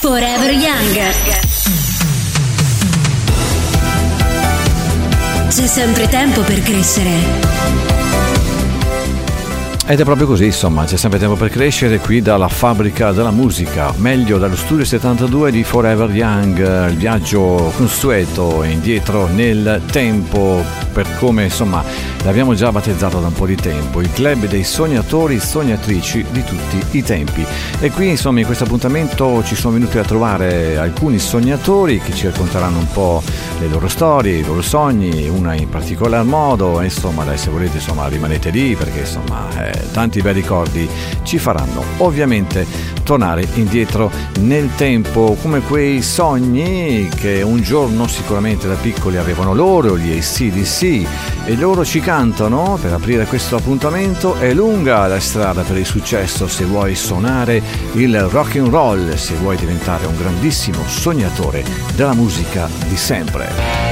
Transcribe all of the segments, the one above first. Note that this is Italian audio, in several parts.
Forever Young. C'è sempre tempo per crescere. Ed è proprio così, insomma, c'è sempre tempo per crescere qui dalla fabbrica della musica, meglio dallo studio 72 di Forever Young, il viaggio consueto indietro nel tempo, per come insomma l'abbiamo già battezzato da un po' di tempo, il club dei sognatori e sognatrici di tutti i tempi. E qui insomma in questo appuntamento ci sono venuti a trovare alcuni sognatori che ci racconteranno un po' le loro storie, i loro sogni, una in particolar modo, e, insomma dai se volete insomma rimanete lì perché insomma eh, tanti bei ricordi ci faranno ovviamente tornare indietro nel tempo come quei sogni che un giorno sicuramente da piccoli avevano loro, gli ACDC e loro ci cantano per aprire questo appuntamento è lunga la strada per il successo se vuoi suonare il rock and roll, se vuoi diventare un grandissimo sognatore della musica di sempre.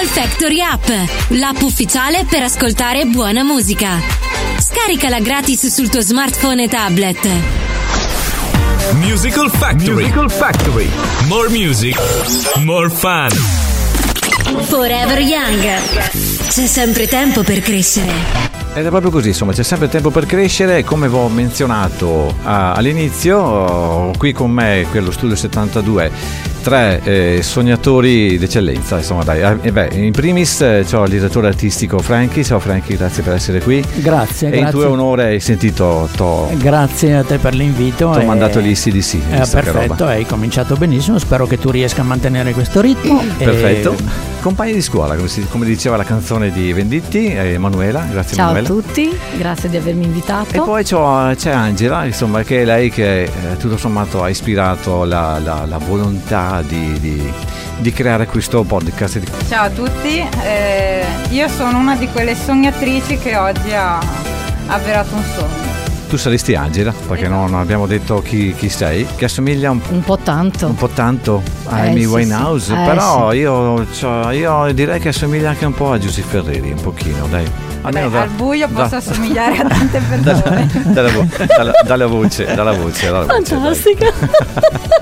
Musical Factory App, l'app ufficiale per ascoltare buona musica. Scaricala gratis sul tuo smartphone e tablet. Musical Factory. Musical Factory. More music, more fun. Forever Young. C'è sempre tempo per crescere. Ed è proprio così, insomma, c'è sempre tempo per crescere. Come vi ho menzionato ah, all'inizio, oh, qui con me, qui allo studio 72, tre eh, sognatori d'eccellenza. Insomma, dai. Eh, beh, in primis eh, c'ho il direttore artistico Franchi. Ciao Franchi, grazie per essere qui. Grazie. E grazie. in tuo onore hai sentito. T'ho, Grazie a te per l'invito. t'ho e- mandato gli CDC. Eh, perfetto, hai cominciato benissimo. Spero che tu riesca a mantenere questo ritmo. e- Perfetto. Compagni di scuola, come, si- come diceva la canzone di Venditti, eh, Emanuela, grazie Ciao a Emanuela. tutti, grazie di avermi invitato. E poi c'ho- c'è Angela, insomma, che è lei che eh, tutto sommato ha ispirato la, la- la volontà di, di- di creare questo podcast. di- Ciao a tutti, eh, io sono una di quelle sognatrici che oggi ha avverato un sogno. Tu saresti Angela, perché Esatto. non abbiamo detto chi, chi sei, che assomiglia un, Un po' tanto. un po' tanto a Eh, Amy sì, Winehouse, sì. Eh, però io, c'ho- io direi che assomiglia anche un po' a Giusy Ferreri, un pochino, dai. Almeno da- al buio da- posso assomigliare a tante dalla, persone. dalla dalla- dalla voce, dalla voce, dalla. Fantastica.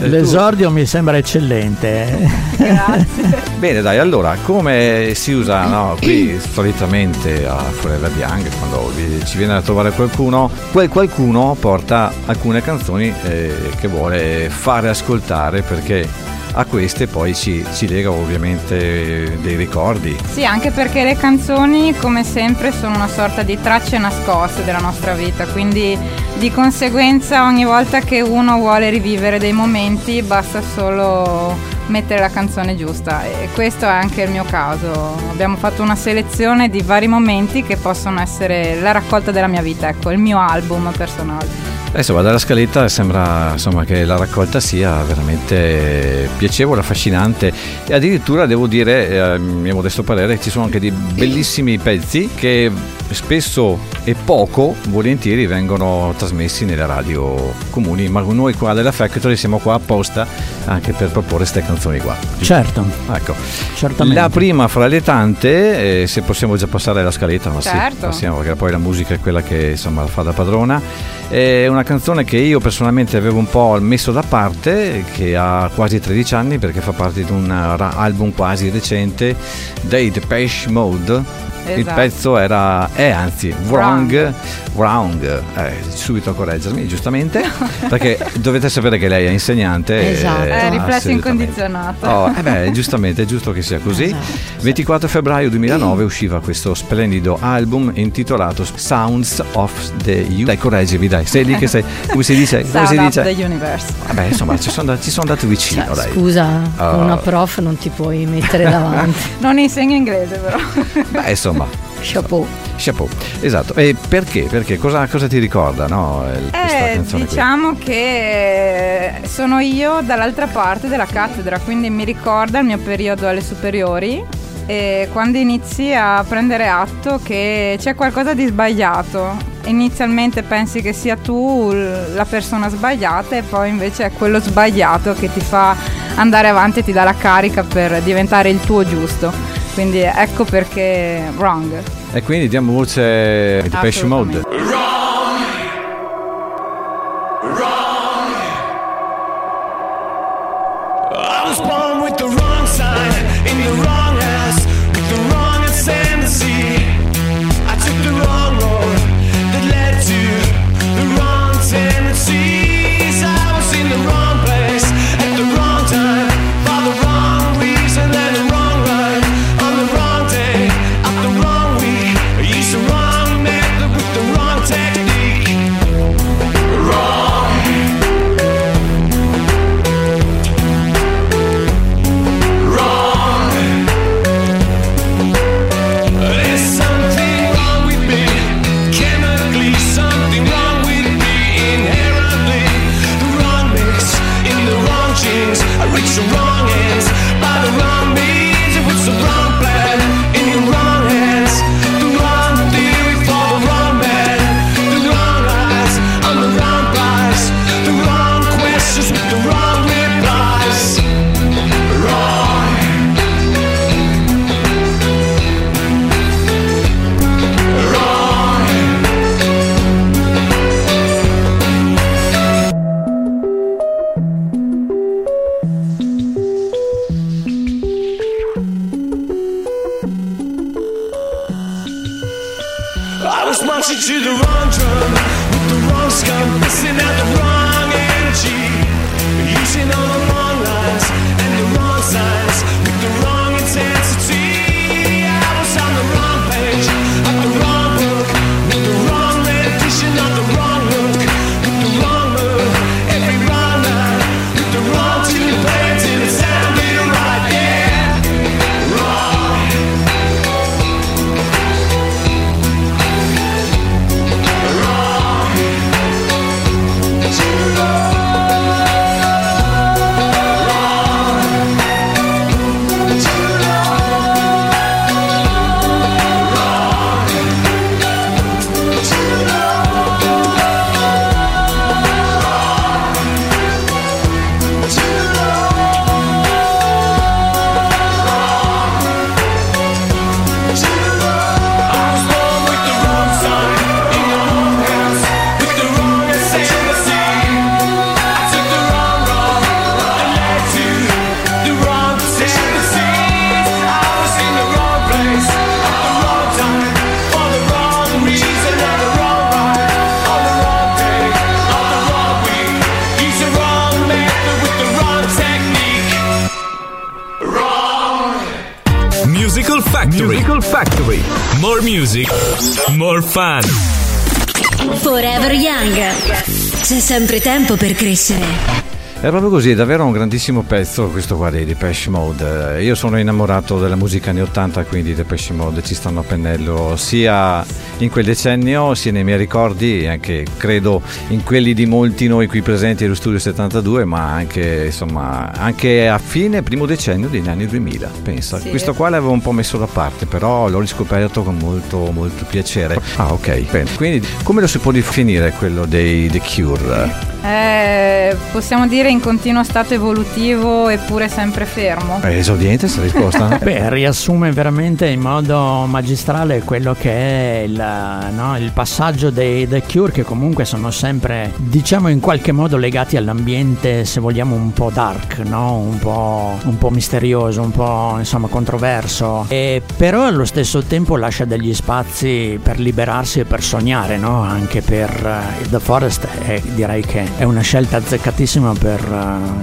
Eh, L'esordio mi sembra eccellente. Grazie. Bene, dai, allora, come si usa no, qui solitamente a Forever Young, quando ci viene a trovare qualcuno, quel qualcuno porta alcune canzoni eh, che vuole fare ascoltare perché a queste poi ci, ci lega ovviamente dei ricordi. Sì, anche perché le canzoni, come sempre, sono una sorta di tracce nascoste della nostra vita, quindi di conseguenza ogni volta che uno vuole rivivere dei momenti basta solo mettere la canzone giusta e questo è anche il mio caso. Abbiamo fatto una selezione di vari momenti che possono essere la raccolta della mia vita, ecco, il mio album personale. Adesso vado dalla scaletta sembra insomma, che la raccolta sia veramente piacevole, affascinante e addirittura devo dire, eh, a mio modesto parere, ci sono anche dei bellissimi pezzi che spesso e poco volentieri vengono trasmessi nelle radio comuni, ma noi qua della Factory siamo qua apposta anche per proporre queste canzoni qua. certo, Ecco, certamente. la prima fra le tante, eh, se possiamo già passare alla scaletta, ma sì, Certo. passiamo perché poi la musica è quella che insomma fa da padrona. È una canzone che io personalmente avevo un po' messo da parte, che ha quasi 13 anni perché fa parte di un ra- album quasi recente dei Depeche Mode. Il Esatto. pezzo era, è anzi, Wrong, Wrong. Eh, subito a correggermi, giustamente, perché dovete sapere che lei è insegnante. Esatto. eh, Eh, riflesso incondizionato. Oh, eh beh, giustamente, è giusto che sia così. Esatto. 24 febbraio 2009 usciva questo splendido album intitolato Sounds of the U. Dai, correggimi, dai, sei lì che sei. Come si dice? Come si Sound of dice? the Universe. Vabbè, insomma, ci sono, ci sono andato vicino, Cioè, dai. scusa, con una prof non ti puoi mettere davanti. Non insegno inglese però. Beh, insomma, Chapeau. chapeau. Esatto. E perché? Perché cosa, cosa ti ricorda, no? Questa Eh, canzone qui? diciamo che sono io dall'altra parte della cattedra, quindi mi ricorda il mio periodo alle superiori e quando inizi a prendere atto che c'è qualcosa di sbagliato. Inizialmente pensi che sia tu la persona sbagliata e poi invece è quello sbagliato che ti fa andare avanti e ti dà la carica per diventare il tuo giusto. Quindi ecco perché wrong. E quindi diamo voce ai Depeche Mode. Assolutamente. Young. C'è sempre tempo per crescere. È proprio così, è davvero un grandissimo pezzo questo qua dei Depeche Mode. Eh, Io sono innamorato della musica anni 80, quindi i Depeche Mode ci stanno a pennello sia in quel decennio, sia nei miei ricordi, e anche credo in quelli di molti noi qui presenti allo Studio 72, ma anche, insomma, anche a fine primo decennio degli anni 2000, pensa. Sì. Questo qua l'avevo un po' messo da parte, però l'ho riscoperto con molto, molto piacere. Ah, ok. Bene. Quindi come lo si può definire quello dei The Cure? Eh, possiamo dire in continuo stato evolutivo eppure sempre fermo. È esauriente questa risposta? Beh, riassume veramente in modo magistrale quello che è il, no, il passaggio dei The Cure che comunque sono sempre, diciamo in qualche modo legati all'ambiente, se vogliamo, un po' dark, no? un, po', un po' misterioso, un po' insomma controverso, e però allo stesso tempo lascia degli spazi per liberarsi e per sognare, no? anche per eh, The Forest è, direi che è una scelta azzeccatissima per,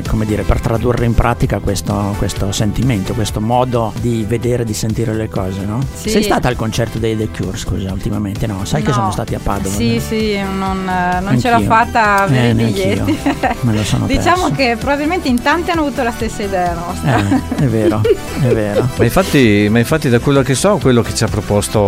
eh, come dire, per tradurre in pratica questo, questo sentimento, questo modo di vedere, di sentire le cose. No? Sì. Sei stata al concerto dei The Cure, scusa, ultimamente? No, sai che No. sono stati a Padova? Sì, no? sì, non, eh, non ce l'ho fatta a avere Eh, i biglietti. Me lo sono diciamo perso. che probabilmente in tanti hanno avuto la stessa idea nostra. Eh, è vero, è vero. Ma infatti, ma infatti da quello che so, quello che ci ha proposto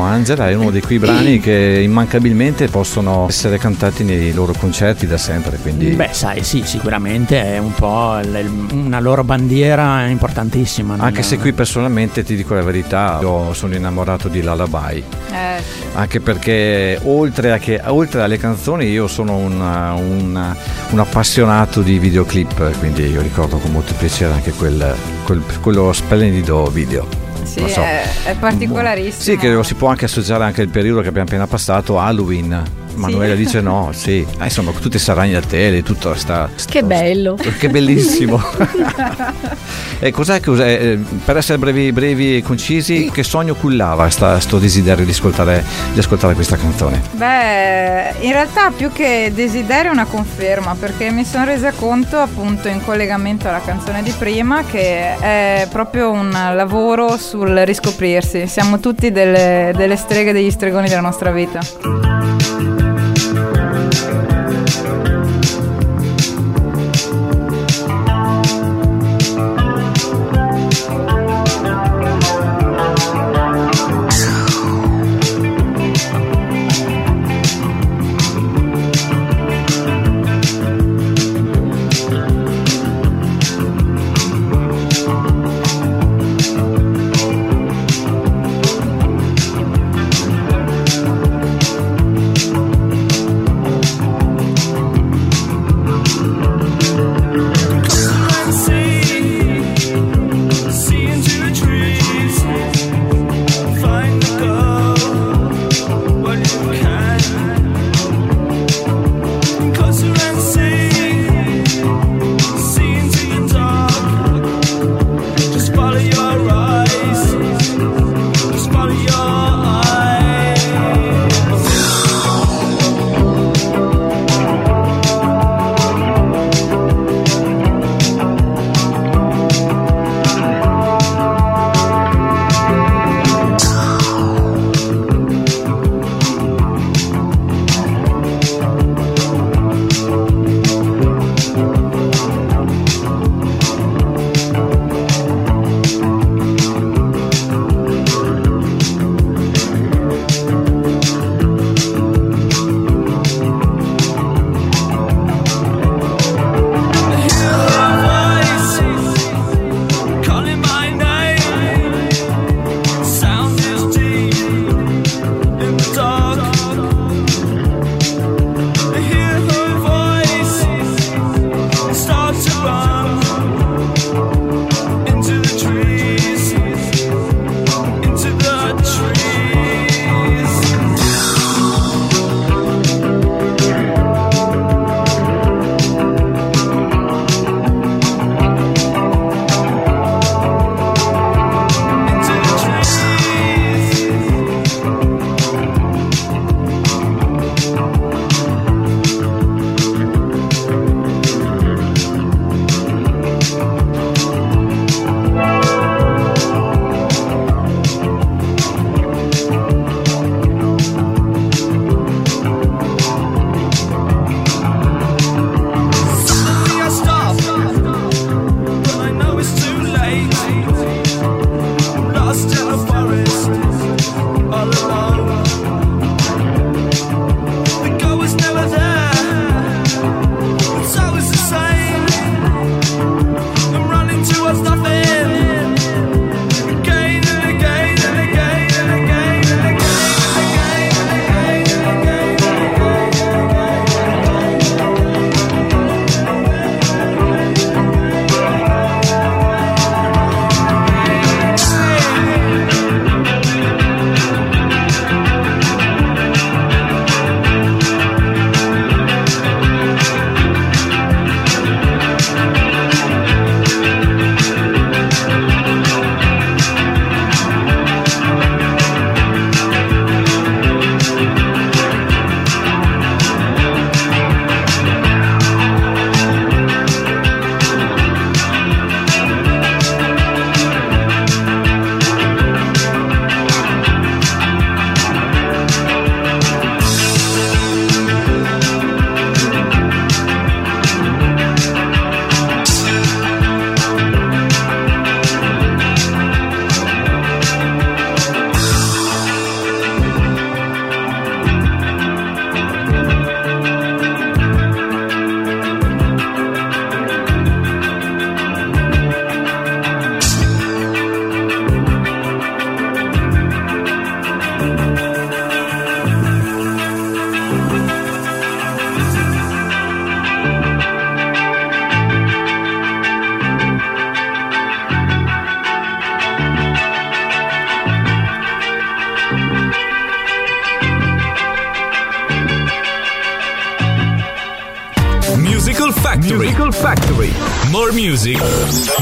Angela è uno di quei brani che immancabilmente possono essere cantati nei loro concerti da sempre. Quindi Beh, sai, sì, sicuramente è un po' l- una loro bandiera importantissima. no? anche se qui personalmente ti dico la verità, io sono innamorato di Lullaby. Eh, Anche perché oltre, a che- oltre alle canzoni io sono un, un- un appassionato di videoclip, quindi io ricordo con molto piacere anche quel, quel- quello splendido video. sì, so. è, è particolarissimo. Sì, che lo si può anche associare anche al periodo che abbiamo appena passato, Halloween. Manuela dice no, sì. Ah, insomma, con tutte queste aragne a tele, tutto sta, sta- Che bello. Che bellissimo. e cos'è che eh, per essere brevi, brevi e concisi, che sogno cullava sta, sto desiderio di ascoltare, di ascoltare questa canzone? Beh, in realtà più che desiderio è una conferma perché mi sono resa conto appunto in collegamento alla canzone di prima che è proprio un lavoro sul riscoprirsi. Siamo tutti delle, delle streghe degli stregoni della nostra vita.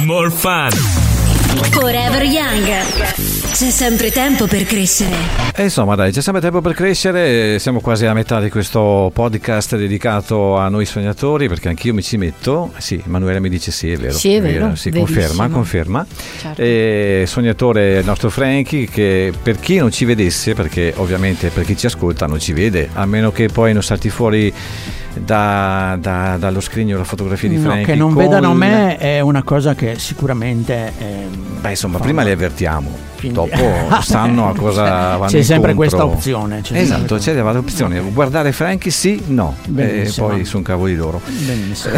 More fun. Forever Young. C'è sempre tempo per crescere. E insomma dai, c'è sempre tempo per crescere, siamo quasi a metà di questo podcast dedicato a noi sognatori perché anch'io mi ci metto, sì, Emanuele mi dice sì, è vero. Sì, è vero, sì, conferma, conferma. Certo. E sognatore il nostro Frankie che per chi non ci vedesse, perché ovviamente per chi ci ascolta non ci vede, a meno che poi non salti fuori da- da- dallo scrigno la fotografia di No, Frankie. che non con- vedano me è una cosa che sicuramente... ehm, Beh, insomma, prima li avvertiamo, Quindi- dopo sanno a cosa vanno C'è sempre incontro. questa opzione. c'è Esatto, sempre- c'è l'opzione. Guardare Frankie sì, no. E Benissimo. poi sono cavoli loro. Benissimo.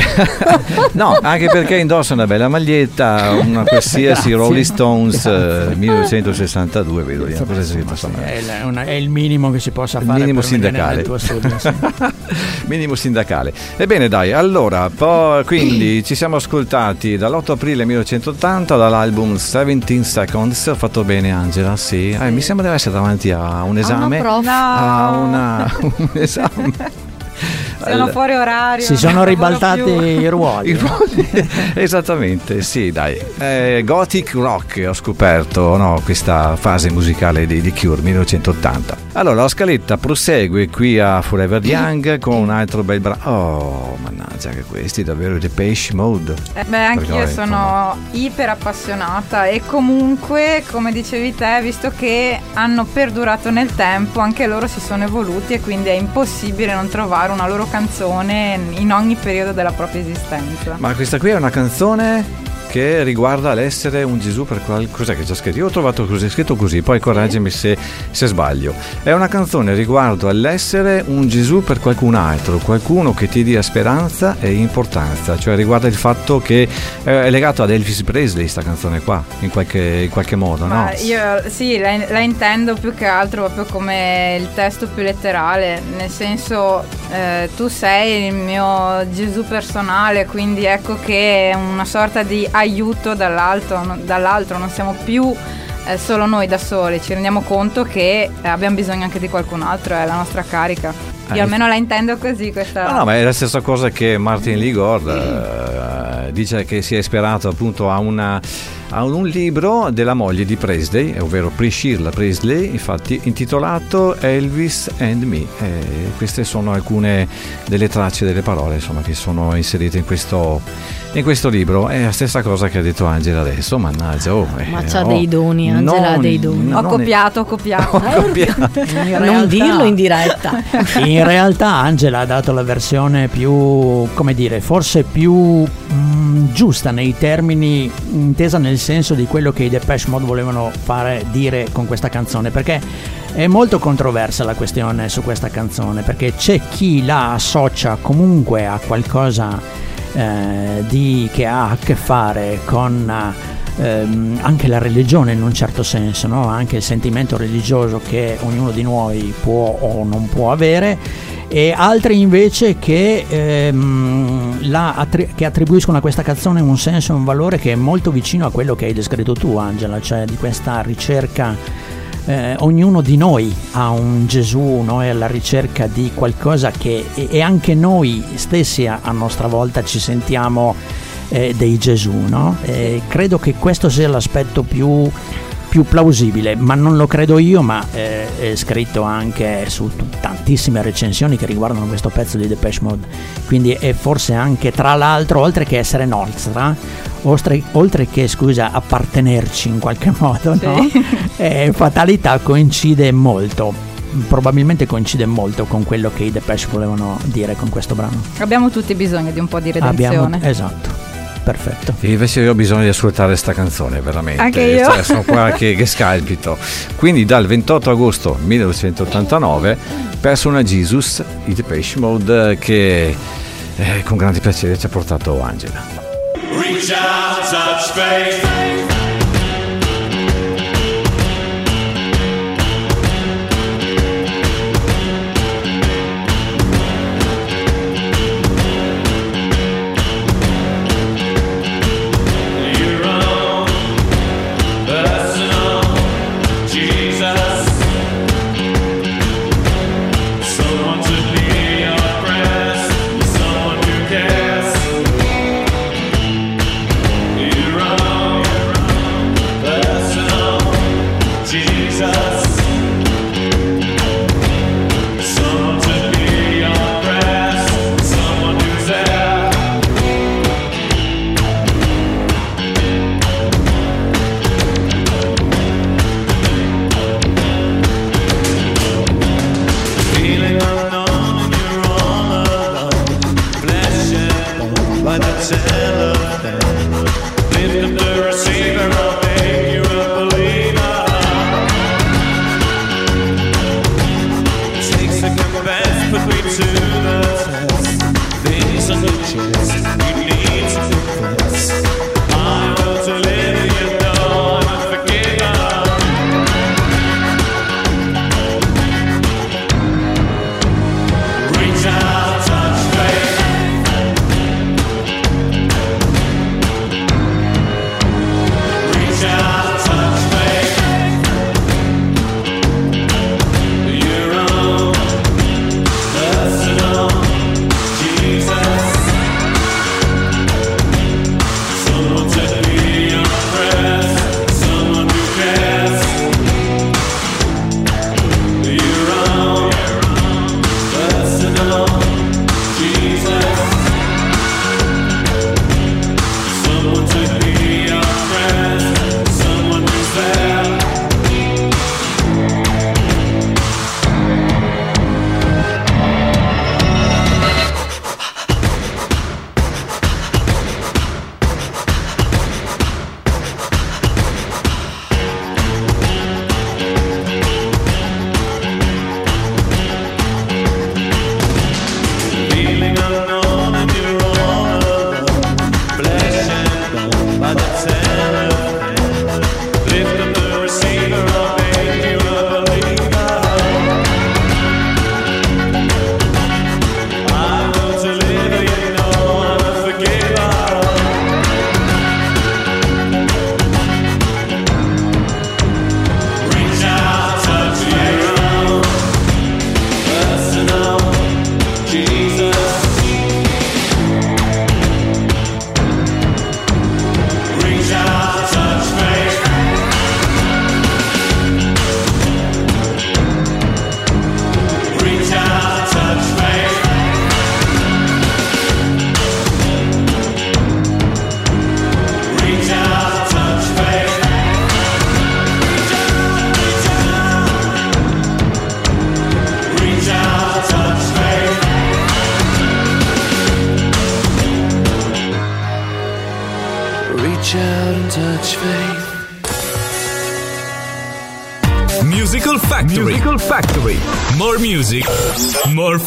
no, anche perché indossa una bella maglietta, una qualsiasi Grazie. Rolling Stones eh, Grazie. 1962, vedo lì. È il, una- è il minimo che si possa fare minimo sindacale. studio, sì. Minimo sindacale. Ebbene dai, allora, poi, quindi ci siamo ascoltati dall'8 aprile 1980 dall'album 17 Seconds. Fatto bene Angela, sì. Eh, mi sembra di essere davanti a un esame. a No. una- un esame. Sono fuori orario. Si sono ribaltati i ruoli. I ruoli. Esattamente, sì, dai. Eh, gothic rock ho scoperto no, questa fase musicale di, di Cure 1980. Allora, la scaletta prosegue qui a Forever Young con un altro bel brano. Oh, mannaggia, che questi davvero Depeche Mode. Eh, beh, anch'io Perché, sono iper appassionata e comunque, come dicevi te, visto che hanno perdurato nel tempo, anche loro si sono evoluti e quindi è impossibile non trovare una loro canzone in ogni periodo della propria esistenza. Ma questa qui è una canzone che riguarda l'essere un Gesù per qualcosa che c'è scritto. Io ho trovato così, scritto così, poi correggimi se, se sbaglio. È una canzone riguardo all'essere un Gesù per qualcun altro, qualcuno che ti dia speranza e importanza, cioè riguarda il fatto che eh, è legato ad Elvis Presley sta canzone qua, in qualche, in qualche modo, no? Ma io sì, la, la intendo più che altro proprio come il testo più letterale, nel senso eh, tu sei il mio Gesù personale, quindi ecco che è una sorta di aiuto dall'alto, dall'altro, non siamo più eh, solo noi da soli, ci rendiamo conto che eh, abbiamo bisogno anche di qualcun altro, è la nostra carica. Io almeno la intendo così questa... No, no, ma è la stessa cosa che Martin Ligord eh, dice che si è ispirato appunto a, una, a un libro della moglie di Presley, ovvero Priscilla Presley, infatti intitolato Elvis and Me. E queste sono alcune delle tracce delle parole insomma, che sono inserite in questo, in questo libro. È la stessa cosa che ha detto Angela adesso, mannaggia. Oh, Ma eh, c'ha oh, dei doni, Angela ha non- dei doni. ho non- copiato, ho copiato. Ho copiato. Non dirlo in diretta. In realtà Angela ha dato la versione più, come dire, forse più mm, giusta nei termini, intesa nel senso di quello che i Depeche Mode volevano fare dire con questa canzone, perché è molto controversa la questione su questa canzone, perché c'è chi la associa comunque a qualcosa eh, di, che ha a che fare con... ehm, anche la religione in un certo senso, no? anche il sentimento religioso che ognuno di noi può o non può avere e altri invece che, ehm, attri- che attribuiscono a questa canzone un senso e un valore che è molto vicino a quello che hai descritto tu Angela, cioè di questa ricerca eh, ognuno di noi ha un Gesù, no? è alla ricerca di qualcosa che e, anche noi stessi a, a nostra volta ci sentiamo eh, dei Gesù. No? E credo che questo sia l'aspetto più, più plausibile, ma non lo credo io, ma eh, è scritto anche su tantissime recensioni che riguardano questo pezzo di Depeche Mode. Quindi è forse anche tra l'altro, oltre che essere nostra, oltre, oltre che scusa, appartenerci in qualche modo, no? Eh, fatalità coincide molto. Probabilmente coincide molto con quello che i Depeche volevano dire con questo brano. Abbiamo tutti bisogno di un po' di redenzione. Abbiamo, esatto, perfetto. E Invece io ho bisogno di ascoltare sta canzone, veramente. Anche io. Cioè, sono qua che, che scalpito. Quindi dal 28 agosto 1989, Persona Jesus, i Depeche Mode, che eh, con grande piacere ci ha portato Angela. Reach out, touch faith.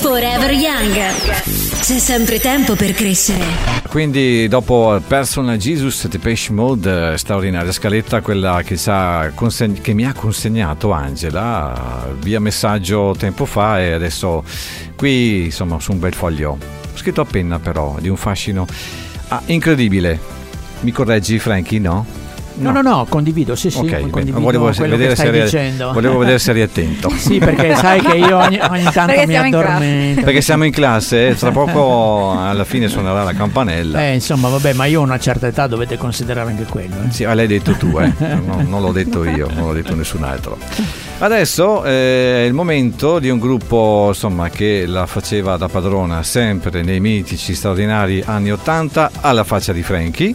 Forever Young. C'è sempre tempo per crescere. Quindi dopo Personal Jesus Depeche Mode, eh, straordinaria scaletta, quella che, consegn- che mi ha consegnato Angela via messaggio tempo fa e adesso qui insomma su un bel foglio, scritto a penna però, di un fascino ah, incredibile. Mi correggi Frankie, no? No, no, no, condivido, sì, sì, Ok, bene. condivido volevo, quello vedere che stai se eri, dicendo. volevo vedere se eri attento. Sì, perché sai che io ogni, ogni tanto Perché mi addormento. Perché siamo in classe, e tra poco alla fine suonerà la campanella. Eh, insomma, vabbè, ma io ho una certa età, dovete considerare anche quello. eh. Sì, ah, l'hai detto tu, eh? No, non l'ho detto io, non l'ho detto nessun altro. Adesso eh, è il momento di un gruppo insomma, che la faceva da padrona sempre nei mitici straordinari anni 80 alla faccia di Frankie.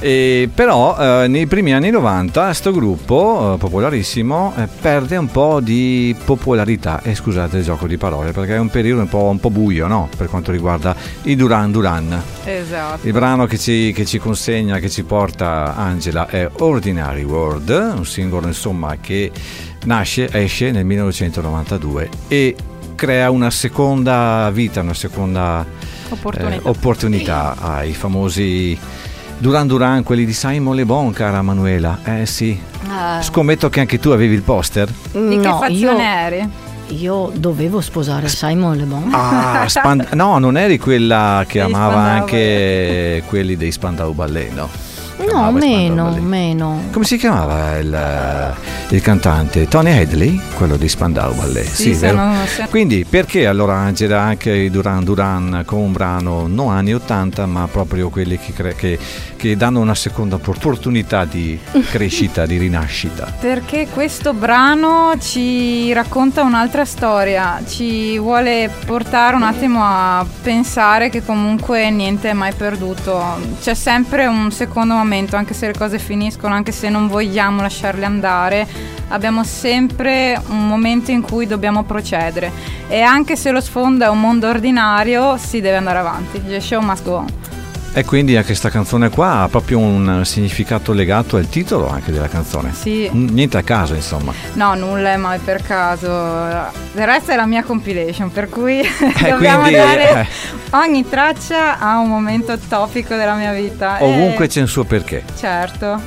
E però eh, nei primi anni 90 sto gruppo eh, popolarissimo eh, perde un po' di popolarità e scusate il gioco di parole perché è un periodo un po', un po' buio no? per quanto riguarda i Duran Duran Esatto. il brano che ci, che ci consegna, che ci porta Angela è Ordinary World, un singolo insomma che nasce, esce nel 1992 e crea una seconda vita, una seconda Opportunità. eh, opportunità ai famosi Duran Duran, quelli di Simon Le Bon, cara Manuela. Eh sì, Ah, scommetto che anche tu avevi il poster. Di che no, fazione io, eri? io dovevo sposare Simon Le Bon. Ah, Span- no, non eri quella che amava Spandau anche quelli dei Spandau Ballet, no? No, Spandau meno, meno. Come si chiamava il, il cantante? Tony Hadley, quello di Spandau Ballet. Sì, vero? sono- se- Quindi perché allora Angela anche i Duran Duran con un brano non anni 80 ma proprio quelli che, cre- che- che danno una seconda opportunità di crescita, di rinascita? Perché questo brano ci racconta un'altra storia, ci vuole portare un attimo a pensare che comunque niente è mai perduto, c'è sempre un secondo momento, anche se le cose finiscono, anche se non vogliamo lasciarle andare, abbiamo sempre un momento in cui dobbiamo procedere e anche se lo sfondo è un mondo ordinario si deve andare avanti, the show must go on. E quindi anche questa canzone qua ha proprio un significato legato al titolo anche della canzone. Sì. N- Niente a caso, insomma. No, nulla è mai per caso. Del resto è la mia compilation, per cui dobbiamo quindi, dare eh. ogni traccia a un momento topico della mia vita. Ovunque E- c'è un suo perché. Certo.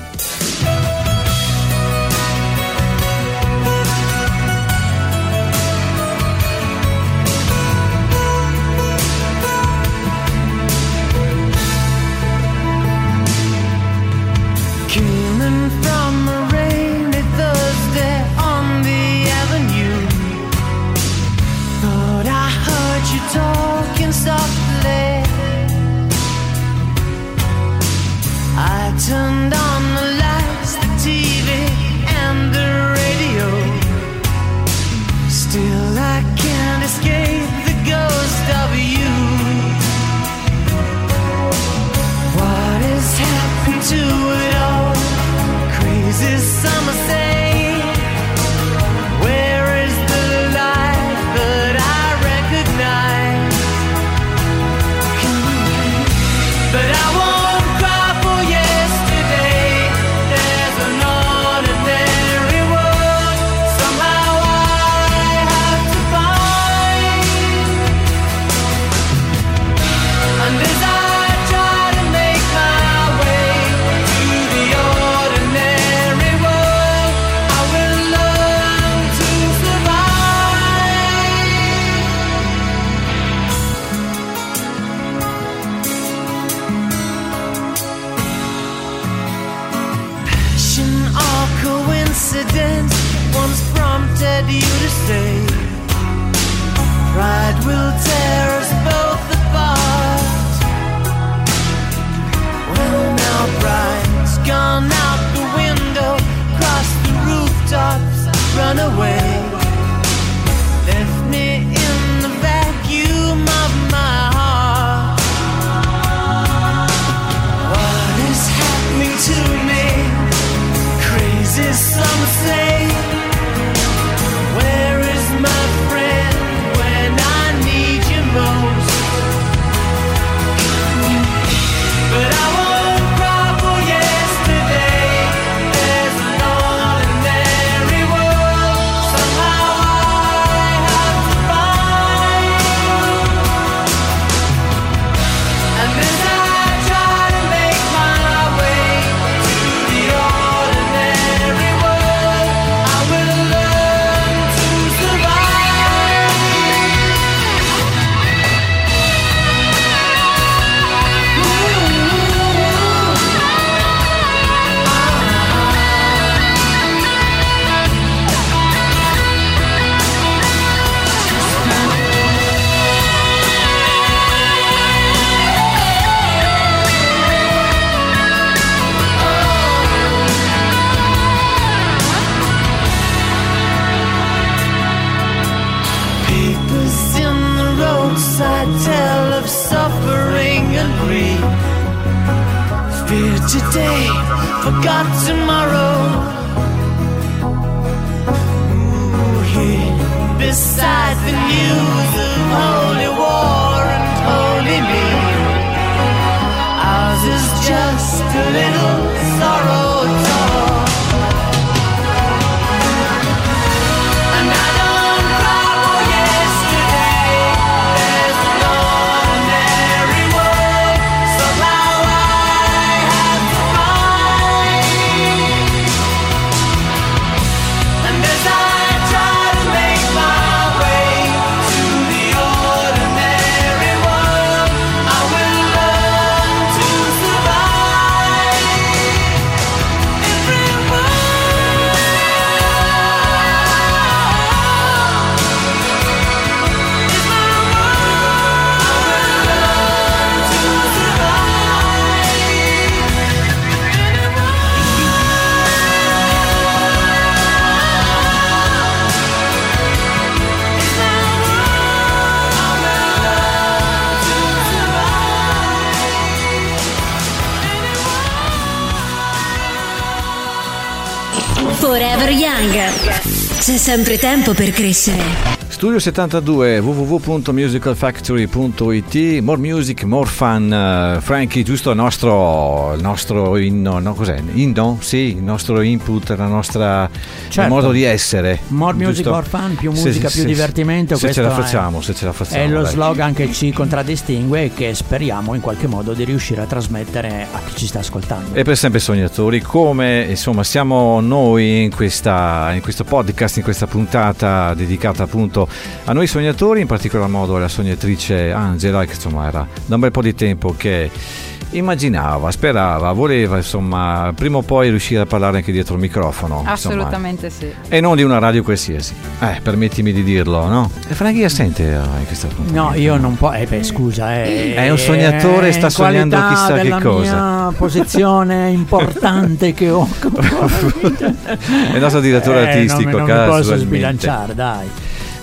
C'è sempre tempo per crescere. Studio 72 www.musicalfactory.it More music, more fun Eh, Frankie, giusto il nostro, il nostro inno, no, cos'è? Inno? Sì, il nostro input, la nostra Certo. il modo di essere More music, giusto? more fun, più musica, se- più se- divertimento. Se ce la è- facciamo, se ce la facciamo È lo dai. slogan che ci contraddistingue e che speriamo in qualche modo di riuscire a trasmettere a chi ci sta ascoltando. E per sempre sognatori, come insomma siamo noi in, questa, in questo podcast, in questa puntata dedicata appunto a noi sognatori, in particolar modo alla sognatrice Angela, che insomma era da un bel po' di tempo che immaginava, sperava, voleva insomma prima o poi riuscire a parlare anche dietro il microfono. insomma. Assolutamente sì. E non di una radio qualsiasi. Eh, permettimi di dirlo, no? E Franchi assente eh, in questa puntata. No, io non posso. Eh beh, scusa, eh, È un sognatore, eh, sta sognando chissà che cosa. mia posizione importante che ho. È il nostro direttore Eh, artistico, non, mi- non mi posso casualmente. sbilanciare, dai.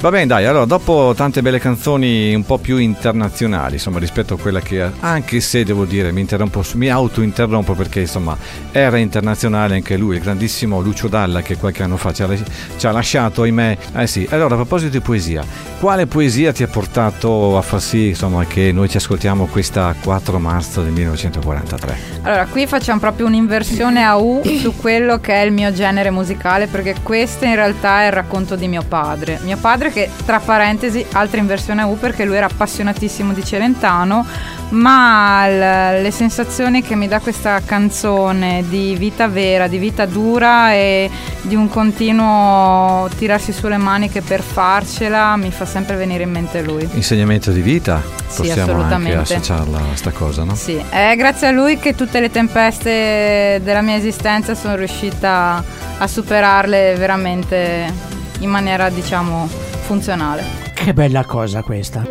Va bene, dai, allora dopo tante belle canzoni un po' più internazionali, insomma, rispetto a quella che anche se devo dire mi interrompo, mi autointerrompo perché insomma era internazionale anche lui, il grandissimo Lucio Dalla che qualche anno fa ci ha, ci ha lasciato, ahimè. Eh sì, allora a proposito di poesia, quale poesia ti ha portato a far sì, insomma, che noi ci ascoltiamo questa 4 marzo del 1943? Allora, qui facciamo proprio un'inversione a U su quello che è il mio genere musicale, perché questo in realtà è il racconto di mio padre. Mio padre che, tra parentesi, altra inversione a U perché lui era appassionatissimo di Celentano, ma l- le sensazioni che mi dà questa canzone di vita vera, di vita dura e di un continuo tirarsi sulle maniche per farcela, mi fa sempre venire in mente lui. Insegnamento di vita? Sì, Possiamo anche assolutamente. associarla a sta cosa, no? Sì, è grazie a lui che tutte le tempeste della mia esistenza sono riuscita a superarle veramente in maniera, diciamo, funzionale. Che bella cosa questa.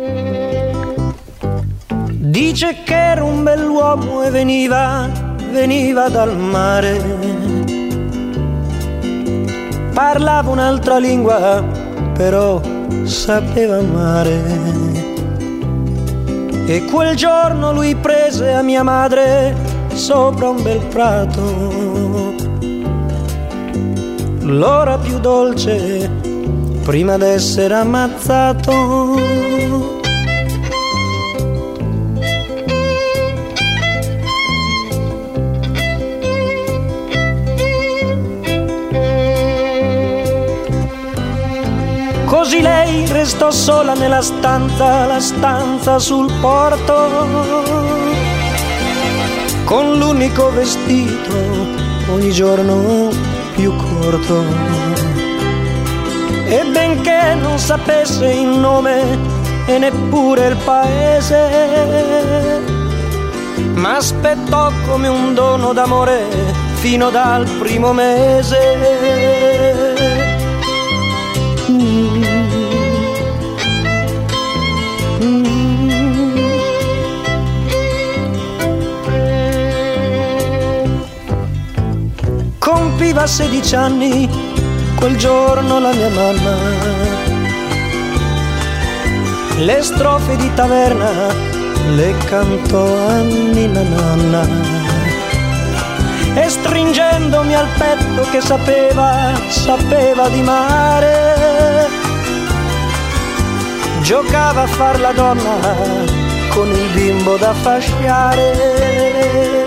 Dice che era un bell'uomo e veniva, veniva dal mare. Parlava un'altra lingua, però sapeva amare. E quel giorno lui prese a mia madre sopra un bel prato. L'ora più dolce prima d'essere ammazzato. Così lei restò sola nella stanza, la stanza sul porto, con l'unico vestito ogni giorno più corto. E benché non sapesse il nome e neppure il paese, ma aspettò come un dono d'amore fino dal primo mese. Mm. Mm. Compiva 16 anni quel giorno la mia mamma. Le strofe di taverna le cantò a Nina Nanna. e stringendomi al petto che sapeva, sapeva di mare. Giocava a far la donna con il bimbo da fasciare.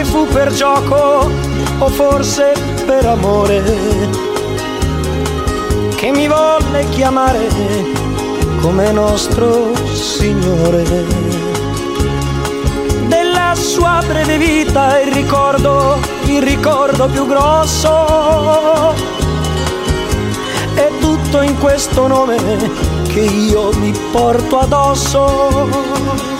Forse fu per gioco o forse per amore che mi volle chiamare come nostro Signore. Della sua breve vita il ricordo, il ricordo più grosso è tutto in questo nome che io mi porto addosso.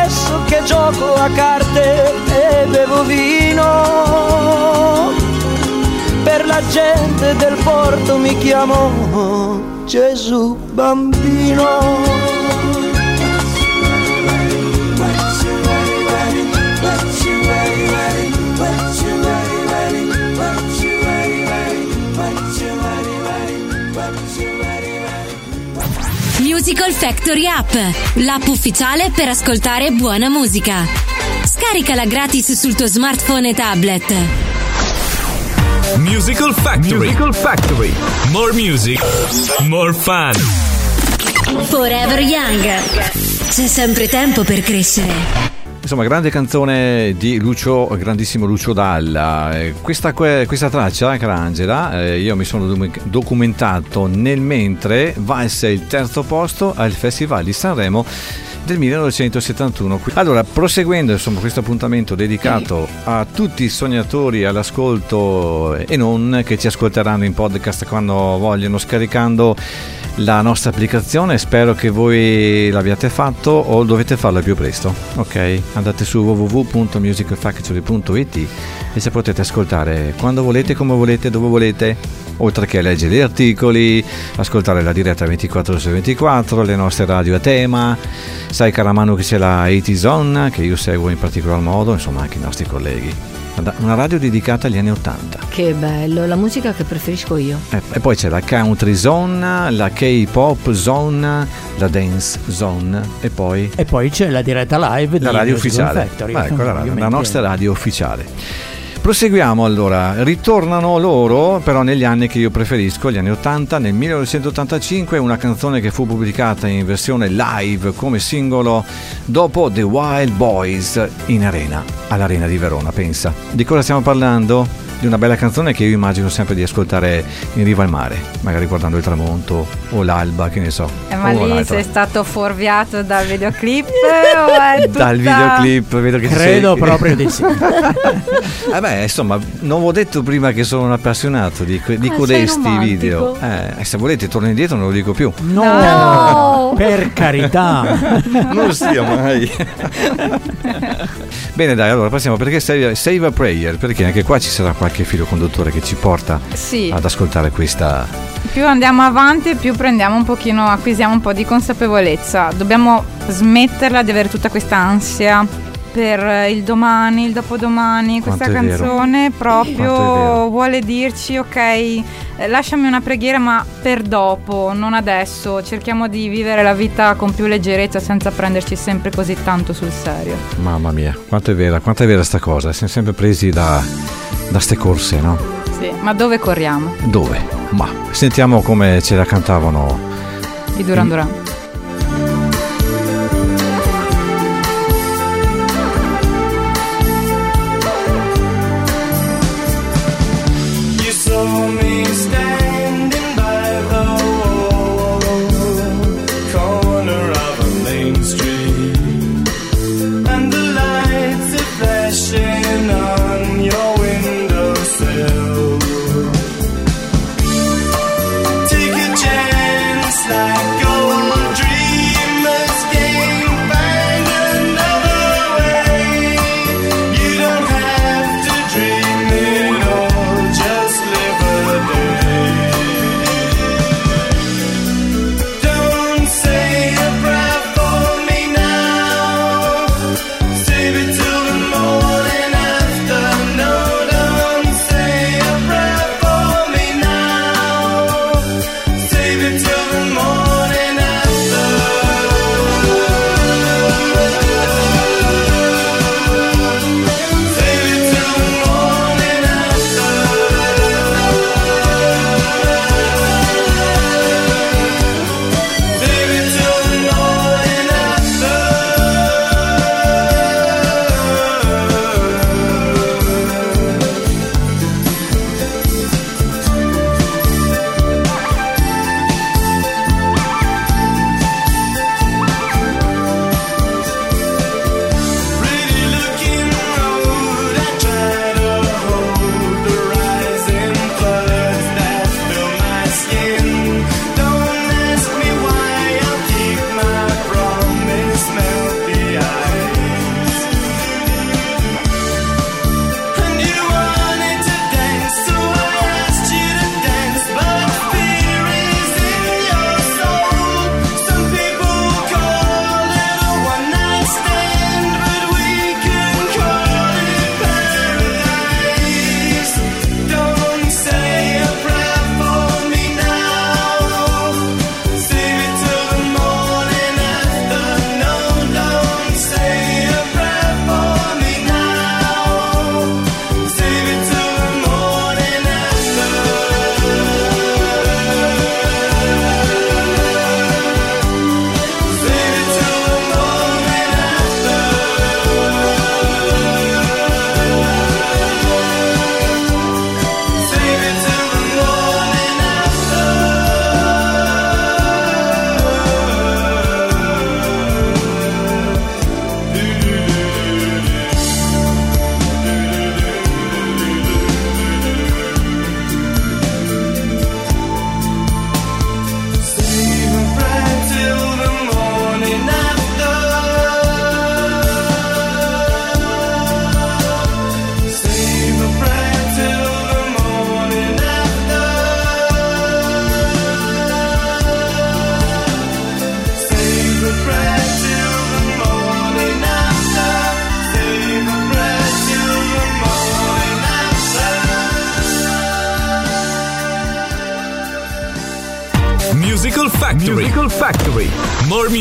che gioco a carte e bevo vino, per la gente del porto mi chiamo Gesù bambino. Musical Factory App, l'app ufficiale per ascoltare buona musica. Scaricala gratis sul tuo smartphone e tablet. Musical Factory. Musical Factory. More music, more fun. Forever Young. C'è sempre tempo per crescere. Insomma, grande canzone di Lucio, grandissimo Lucio Dalla. Eh, Questa, que- questa traccia, cara Angela, eh, io mi sono docu- documentato nel mentre valse il terzo posto al Festival di Sanremo del 1971. Allora, proseguendo insomma questo appuntamento dedicato a tutti i sognatori all'ascolto e non che ci ascolteranno in podcast quando vogliono scaricando la nostra applicazione, spero che voi l'abbiate fatto o dovete farlo più presto. Ok? Andate su www.musicalfactory.it e se potete ascoltare quando volete, come volete, dove volete oltre che leggere gli articoli, ascoltare la diretta 24 su 24, le nostre radio a tema, sai Caramano che c'è la 80 Zone che io seguo in particolar modo, insomma anche i nostri colleghi. Una radio dedicata agli anni 80. Che bello, la musica che preferisco io. E, e poi c'è la country zone, la K-pop zone, la dance zone e poi E poi c'è la diretta live la di radio ufficiale. Factory. Ah, ecco, la, la nostra radio ufficiale. Proseguiamo allora, ritornano loro però negli anni che io preferisco, gli anni 80, nel 1985 una canzone che fu pubblicata in versione live come singolo dopo The Wild Boys in arena, all'Arena di Verona, pensa. Di cosa stiamo parlando? Di una bella canzone che io immagino sempre di ascoltare in riva al mare, magari guardando il tramonto o l'alba, che ne so. Eh, ma lì l'altra. sei stato fuorviato dal videoclip o è tutta... Dal videoclip, vedo che Credo sei- proprio di sì. Eh beh, insomma, non vi ho detto prima che sono un appassionato di, que- di Ah, codesti video. Eh, se volete torno indietro non lo dico più. No, No. per carità. Non sia mai. Bene dai, allora passiamo perché save, save a prayer, perché anche qua ci sarà qualche filo conduttore che ci porta Sì, ad ascoltare questa... più andiamo avanti più prendiamo un pochino, acquisiamo un po' di consapevolezza. Dobbiamo smetterla di avere tutta questa ansia per il domani, il dopodomani. Questa Quanto canzone vero. proprio vuole dirci ok, eh, lasciami una preghiera ma per dopo, non adesso. Cerchiamo di vivere la vita con più leggerezza senza prenderci sempre così tanto sul serio. Mamma mia, quanto è vera, quanto è vera sta cosa. Siamo sempre presi da, da ste corse, no? Sì, ma dove corriamo? Dove? Ma sentiamo come ce la cantavano I Duran Duran.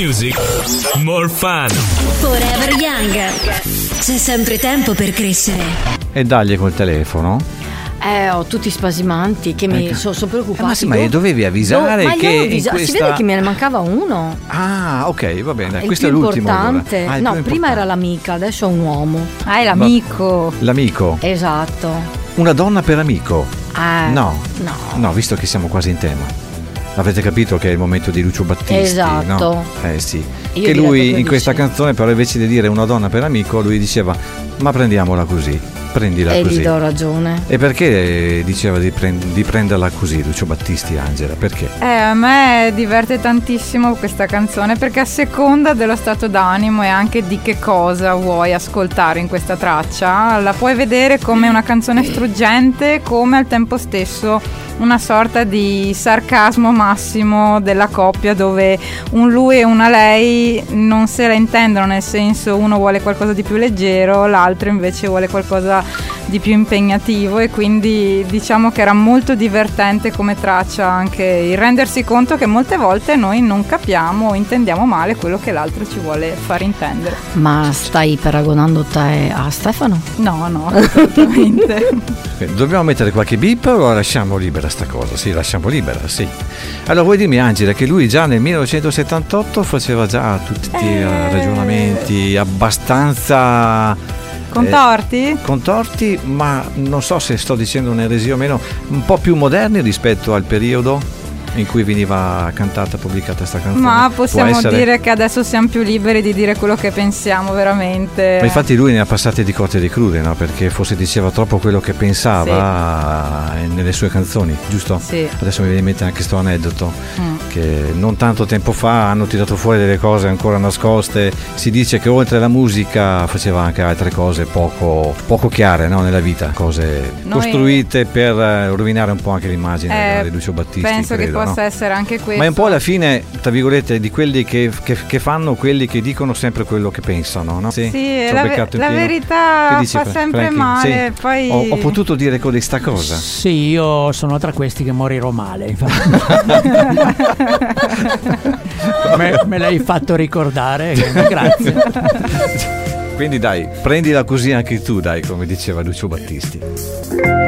Music, more fun. Forever Young. C'è sempre tempo per crescere. E dagli col telefono. Eh, ho tutti spasimanti che mi Ecco. sono so Eh, preoccupati. ma sì, ma dovevi avvisare No, ma che avvisa- questa... Si vede che me ne mancava uno. Ah, ok, va bene. il Questo più è l'ultimo. allora. importante. Ah, il no, più prima era importante. l'amica, adesso è un uomo. Ah, è l'amico. L'amico. Esatto. Una donna per amico. Eh, No. No. No, visto che siamo quasi in tema. Avete capito che è il momento di Lucio Battisti, Esatto. no? Eh sì. Io che lui in questa canzone però invece di dire una donna per amico, lui diceva "Ma prendiamola così, prendila E così". gli do ragione. E perché diceva di, prend- di prenderla così Lucio Battisti, Angela? Perché? Eh, a me diverte tantissimo questa canzone perché a seconda dello stato d'animo e anche di che cosa vuoi ascoltare in questa traccia, la puoi vedere come una canzone struggente, come al tempo stesso una sorta di sarcasmo massimo della coppia dove un lui e una lei non se la intendono, nel senso uno vuole qualcosa di più leggero, l'altro invece vuole qualcosa di più impegnativo e quindi diciamo che era molto divertente come traccia anche il rendersi conto che molte volte noi non capiamo o intendiamo male quello che l'altro ci vuole far intendere. Ma stai paragonando te a Stefano? No, no, assolutamente. Eh, Dobbiamo mettere qualche beep o la lasciamo libera sta cosa? Sì, lasciamo libera, sì. Allora vuoi dirmi Angela che lui già nel 1978 faceva già tutti i Eh. ragionamenti abbastanza Contorti? contorti, ma non so se sto dicendo un'eresia o meno, un po' più moderni rispetto al periodo in cui veniva cantata, pubblicata questa canzone. Ma possiamo essere- dire che adesso siamo più liberi di dire quello che pensiamo veramente. Ma infatti lui ne ha passate di cotte e di crude, no? Perché forse diceva troppo quello che pensava eh, nelle sue canzoni, giusto? Sì. Adesso mi viene in mente anche sto aneddoto Mm. che non tanto tempo fa hanno tirato fuori delle cose ancora nascoste. Si dice che oltre alla musica faceva anche altre cose poco, poco chiare no? nella vita, cose Noi- costruite per eh, rovinare un po' anche l'immagine Eh, di Lucio Battisti. Penso che credo, possa no? essere anche questo. Ma è un po' alla fine, tra virgolette, di quelli che, che- che fanno quelli che dicono sempre quello che pensano, no? Sì, ho la, ve- la verità dici, fa sempre Frankie? male. Sì. Poi Ho, ho potuto dire questa cosa? Sì, io sono tra questi che morirò male. infatti. me, me l'hai fatto ricordare, grazie. Quindi dai, prendila così anche tu, dai, come diceva Lucio Battisti.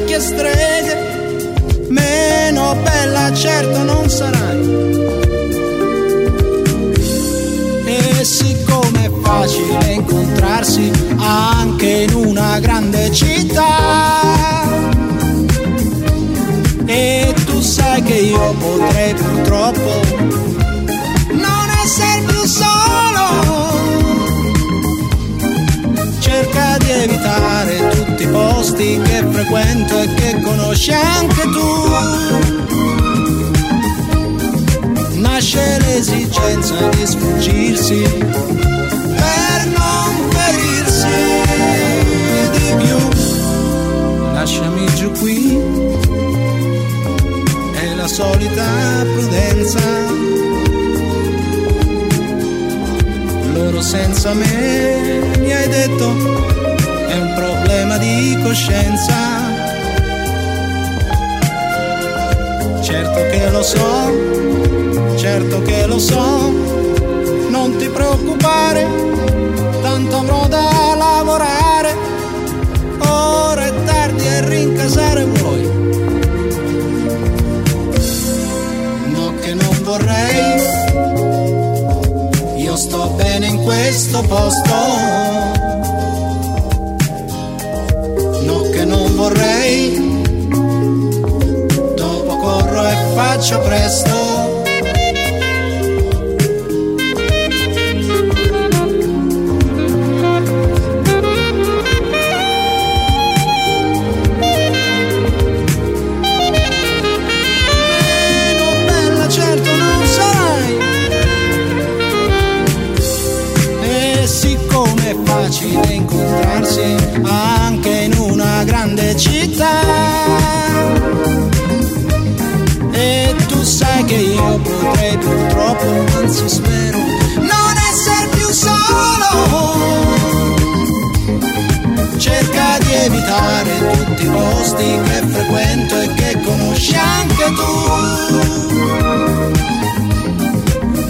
Vecchie streghe, meno bella certo non sarai. E siccome è facile incontrarsi anche in una grande città, e tu sai che io potrei purtroppo non essere più solo cerca di evitare posti che frequento e che conosci anche tu. Nasce l'esigenza di sfuggirsi per non ferirsi di più. Lasciami giù qui, è la solita prudenza. loro senza me mi hai detto un problema di coscienza. Certo che lo so, certo che lo so, non ti preoccupare, tanto avrò da lavorare, ora è tardi e rincasare vuoi. No che non vorrei, io sto bene in questo posto. Dopo corro e faccio presto. Posti che frequento e che conosci anche tu.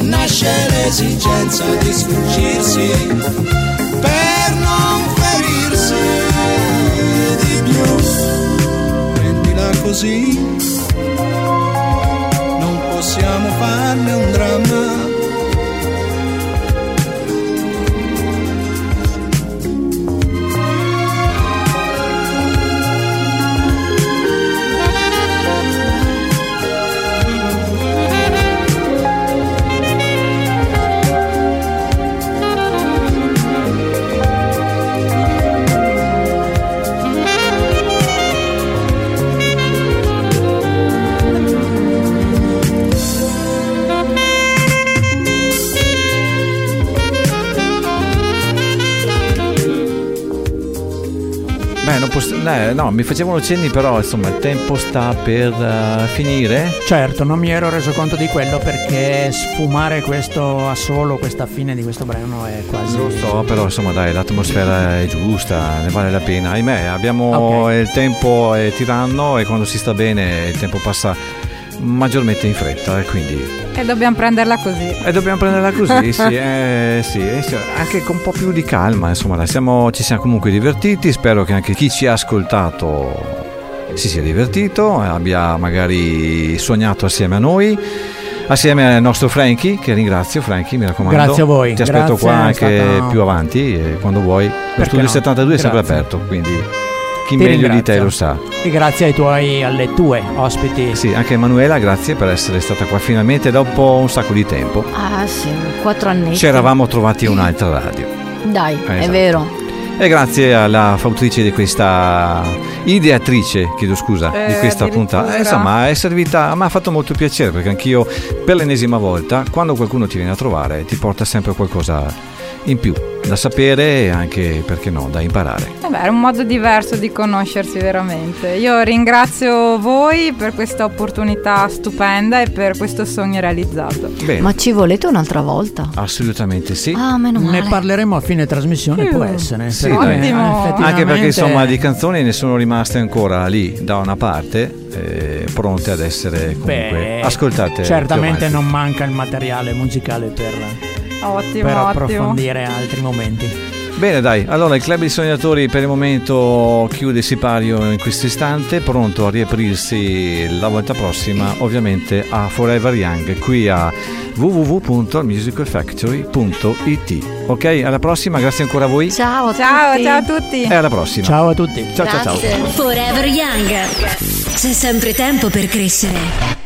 Nasce l'esigenza di sfuggirsi per non ferirsi di più. Prendila così, non possiamo farne un dramma. Eh, no, mi facevano cenni, però insomma il tempo sta per eh, finire. Certo, non mi ero reso conto di quello perché sfumare questo assolo, questa fine di questo brano è quasi... Lo so, però insomma dai, l'atmosfera è giusta, ne vale la pena. Ahimè, abbiamo Ok. il tempo è tiranno e quando si sta bene il tempo passa maggiormente in fretta e quindi E dobbiamo prenderla così. e dobbiamo prenderla così, sì, eh, sì, eh, sì, anche con un po' più di calma, insomma, siamo- ci siamo comunque divertiti, spero che anche chi ci ha ascoltato si sia divertito, abbia magari sognato assieme a noi. Assieme al nostro Frankie, che ringrazio, Frankie, mi raccomando. Grazie a voi, Ti aspetto grazie, qua anche stata- più avanti, eh, quando vuoi. Lo Perché studio no? 72 è sempre Grazie. aperto, quindi chi Ti meglio di te ringrazio. lo sa. E grazie ai tuoi, alle tue ospiti. Sì, anche Emanuela, grazie per essere stata qua finalmente dopo un sacco di tempo. Ah sì, quattro anni. Ci eravamo trovati a un'altra radio. Dai, è esatto. vero. E grazie alla fautrice di questa ideatrice, chiedo scusa, di Eh, questa addirittura. puntata. Eh, insomma, è servita, mi ha fatto molto piacere perché anch'io per l'ennesima volta, quando qualcuno ti viene a trovare, ti porta sempre qualcosa in più da sapere e anche, perché no, da imparare. Vabbè, era un modo diverso di conoscersi veramente. Io ringrazio voi per questa opportunità stupenda e per questo sogno realizzato. Bene, Ma ci volete un'altra volta? assolutamente sì. Ah, meno male. Ne parleremo a fine trasmissione, può essere. Sì. Ottimo. Anche perché insomma di canzoni ne sono rimaste ancora lì da una parte, eh, pronte ad essere comunque Beh, ascoltate. Certamente non manca il materiale musicale per, Ottimo, per ottimo. approfondire altri momenti. Bene dai, allora il Club dei Sognatori per il momento chiude il sipario in questo istante, pronto a riaprirsi la volta prossima ovviamente a Forever Young qui a www.musicalfactory.it Ok, alla prossima, grazie ancora a voi Ciao a Ciao, tutti. ciao a tutti. e alla prossima. Ciao a tutti. ciao ciao ciao. Forever Young. C'è sempre tempo per crescere.